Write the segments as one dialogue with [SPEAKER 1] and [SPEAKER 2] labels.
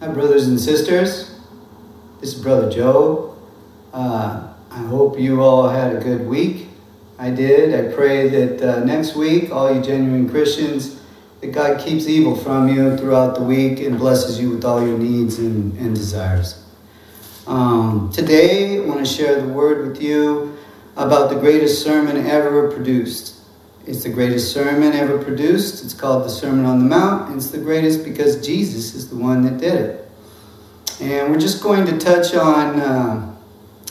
[SPEAKER 1] Hi, brothers and sisters. This is Brother Joe. Uh, I hope you all had a good week. I did. I pray that uh, next week, all you genuine Christians, that God keeps evil from you throughout the week and blesses you with all your needs and, and desires. Um, today, I want to share the word with you about the greatest sermon ever produced. It's the greatest sermon ever produced. It's called the Sermon on the Mount. It's the greatest because Jesus is the one that did it. And we're just going to touch on uh,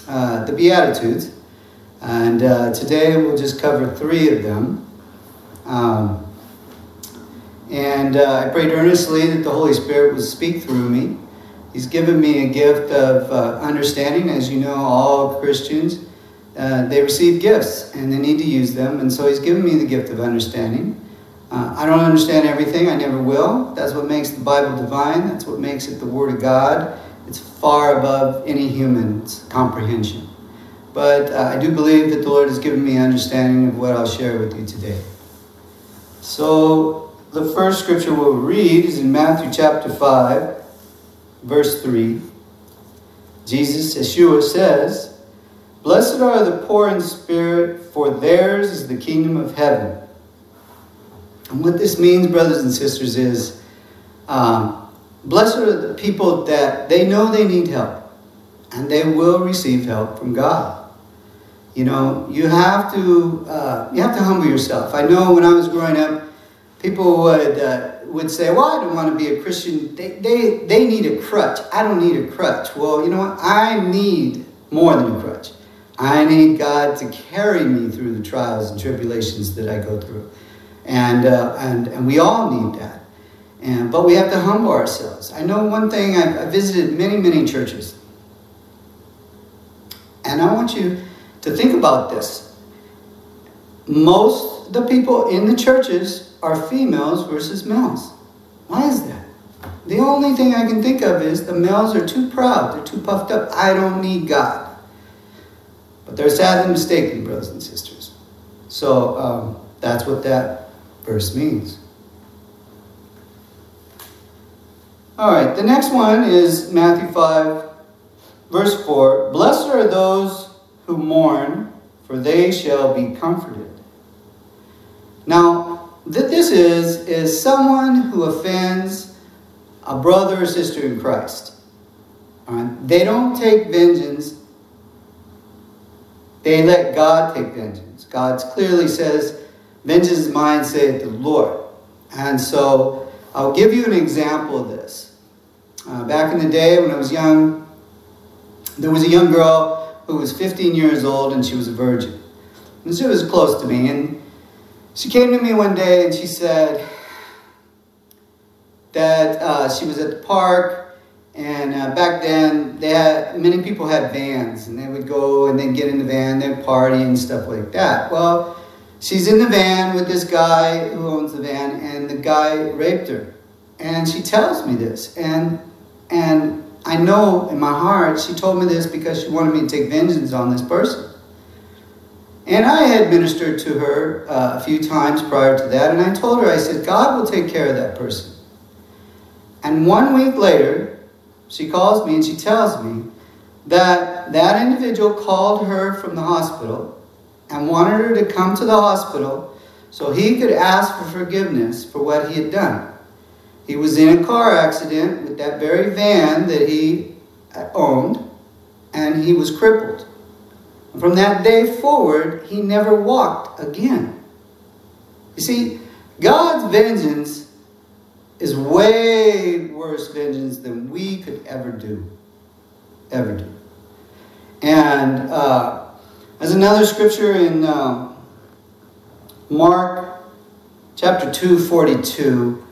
[SPEAKER 1] uh, the Beatitudes. And uh, today we'll just cover three of them. Um, and uh, I prayed earnestly that the Holy Spirit would speak through me. He's given me a gift of uh, understanding. As you know, all Christians uh, they receive gifts and they need to use them. And so He's given me the gift of understanding. Uh, I don't understand everything, I never will. That's what makes the Bible divine, that's what makes it the Word of God. It's far above any human's comprehension. But uh, I do believe that the Lord has given me understanding of what I'll share with you today. So, the first scripture we'll read is in Matthew chapter 5, verse 3. Jesus, Yeshua says, Blessed are the poor in spirit, for theirs is the kingdom of heaven. And what this means, brothers and sisters, is um, blessed are the people that they know they need help, and they will receive help from God. You know, you have to uh, you have to humble yourself. I know when I was growing up, people would uh, would say, "Well, I don't want to be a Christian. They, they they need a crutch. I don't need a crutch." Well, you know what? I need more than a crutch. I need God to carry me through the trials and tribulations that I go through. And, uh, and, and we all need that. And, but we have to humble ourselves. I know one thing, I've, I visited many, many churches. And I want you to think about this. Most the people in the churches are females versus males. Why is that? The only thing I can think of is the males are too proud, they're too puffed up. I don't need God. But they're sadly mistaken, brothers and sisters. So um, that's what that verse means. All right, the next one is Matthew 5, verse 4. Blessed are those who mourn, for they shall be comforted. Now, that this is, is someone who offends a brother or sister in Christ. They don't take vengeance they let God take vengeance. God clearly says, Vengeance is mine, saith the Lord. And so I'll give you an example of this. Uh, back in the day when I was young, there was a young girl who was 15 years old and she was a virgin. And she was close to me. And she came to me one day and she said that uh, she was at the park and uh, back then, they had, many people had vans, and they would go and then get in the van, they'd party and stuff like that. Well, she's in the van with this guy who owns the van, and the guy raped her. And she tells me this, and and I know in my heart she told me this because she wanted me to take vengeance on this person. And I had ministered to her uh, a few times prior to that, and I told her, I said, God will take care of that person. And one week later, she calls me and she tells me that that individual called her from the hospital and wanted her to come to the hospital so he could ask for forgiveness for what he had done. He was in a car accident with that very van that he uh, owned, and he was crippled. from that day forward, he never walked again. You see, God's vengeance is way worse vengeance than we could ever do. Ever do. And uh, as another scripture in uh, Mark chapter 2, 42,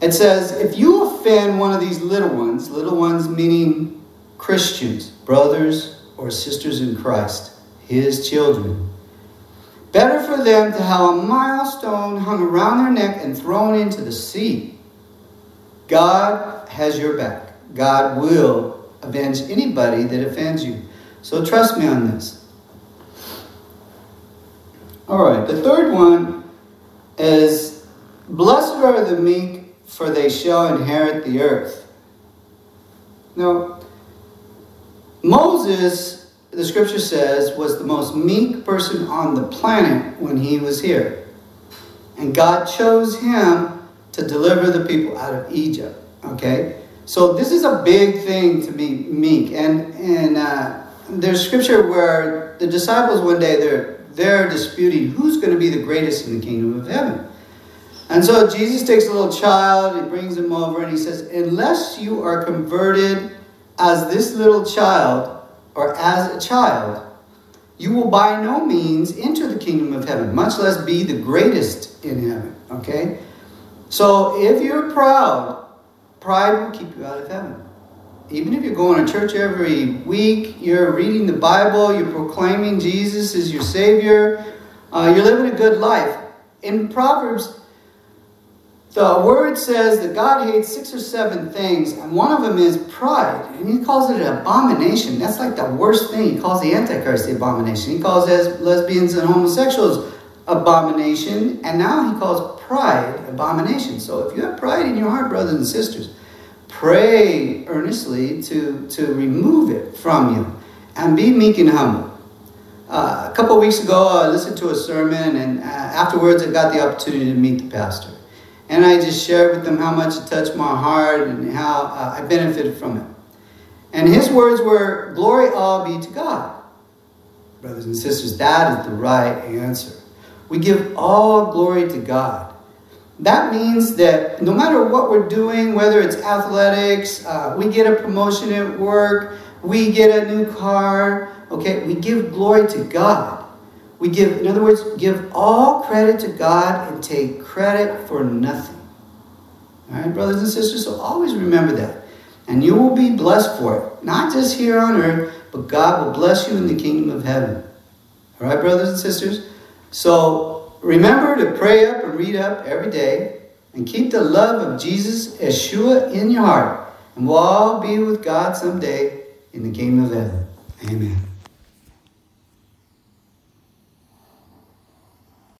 [SPEAKER 1] it says, If you offend one of these little ones, little ones meaning Christians, brothers or sisters in Christ, his children, them to have a milestone hung around their neck and thrown into the sea. God has your back. God will avenge anybody that offends you. So trust me on this. All right, the third one is Blessed are the meek, for they shall inherit the earth. Now, Moses, the scripture says, was the most meek person on the planet when he was here. And God chose him to deliver the people out of Egypt. Okay? So this is a big thing to be meek. And, and uh, there's scripture where the disciples one day, they're, they're disputing who's going to be the greatest in the kingdom of heaven. And so Jesus takes a little child, he brings him over, and he says, Unless you are converted as this little child, or as a child, you will by no means enter the kingdom of heaven, much less be the greatest in heaven. Okay? So if you're proud, pride will keep you out of heaven. Even if you're going to church every week, you're reading the Bible, you're proclaiming Jesus is your Savior, uh, you're living a good life. In Proverbs the word says that God hates six or seven things, and one of them is pride. And he calls it an abomination. That's like the worst thing. He calls the Antichrist the abomination. He calls lesbians and homosexuals abomination, and now he calls pride abomination. So if you have pride in your heart, brothers and sisters, pray earnestly to, to remove it from you and be meek and humble. Uh, a couple weeks ago, I listened to a sermon, and uh, afterwards, I got the opportunity to meet the pastor. And I just shared with them how much it touched my heart and how uh, I benefited from it. And his words were, Glory all be to God. Brothers and sisters, that is the right answer. We give all glory to God. That means that no matter what we're doing, whether it's athletics, uh, we get a promotion at work, we get a new car, okay, we give glory to God. We give, in other words, give all credit to God and take credit for nothing. All right, brothers and sisters, so always remember that. And you will be blessed for it. Not just here on earth, but God will bless you in the kingdom of heaven. All right, brothers and sisters? So remember to pray up and read up every day and keep the love of Jesus, Yeshua, in your heart. And we'll all be with God someday in the kingdom of heaven. Amen.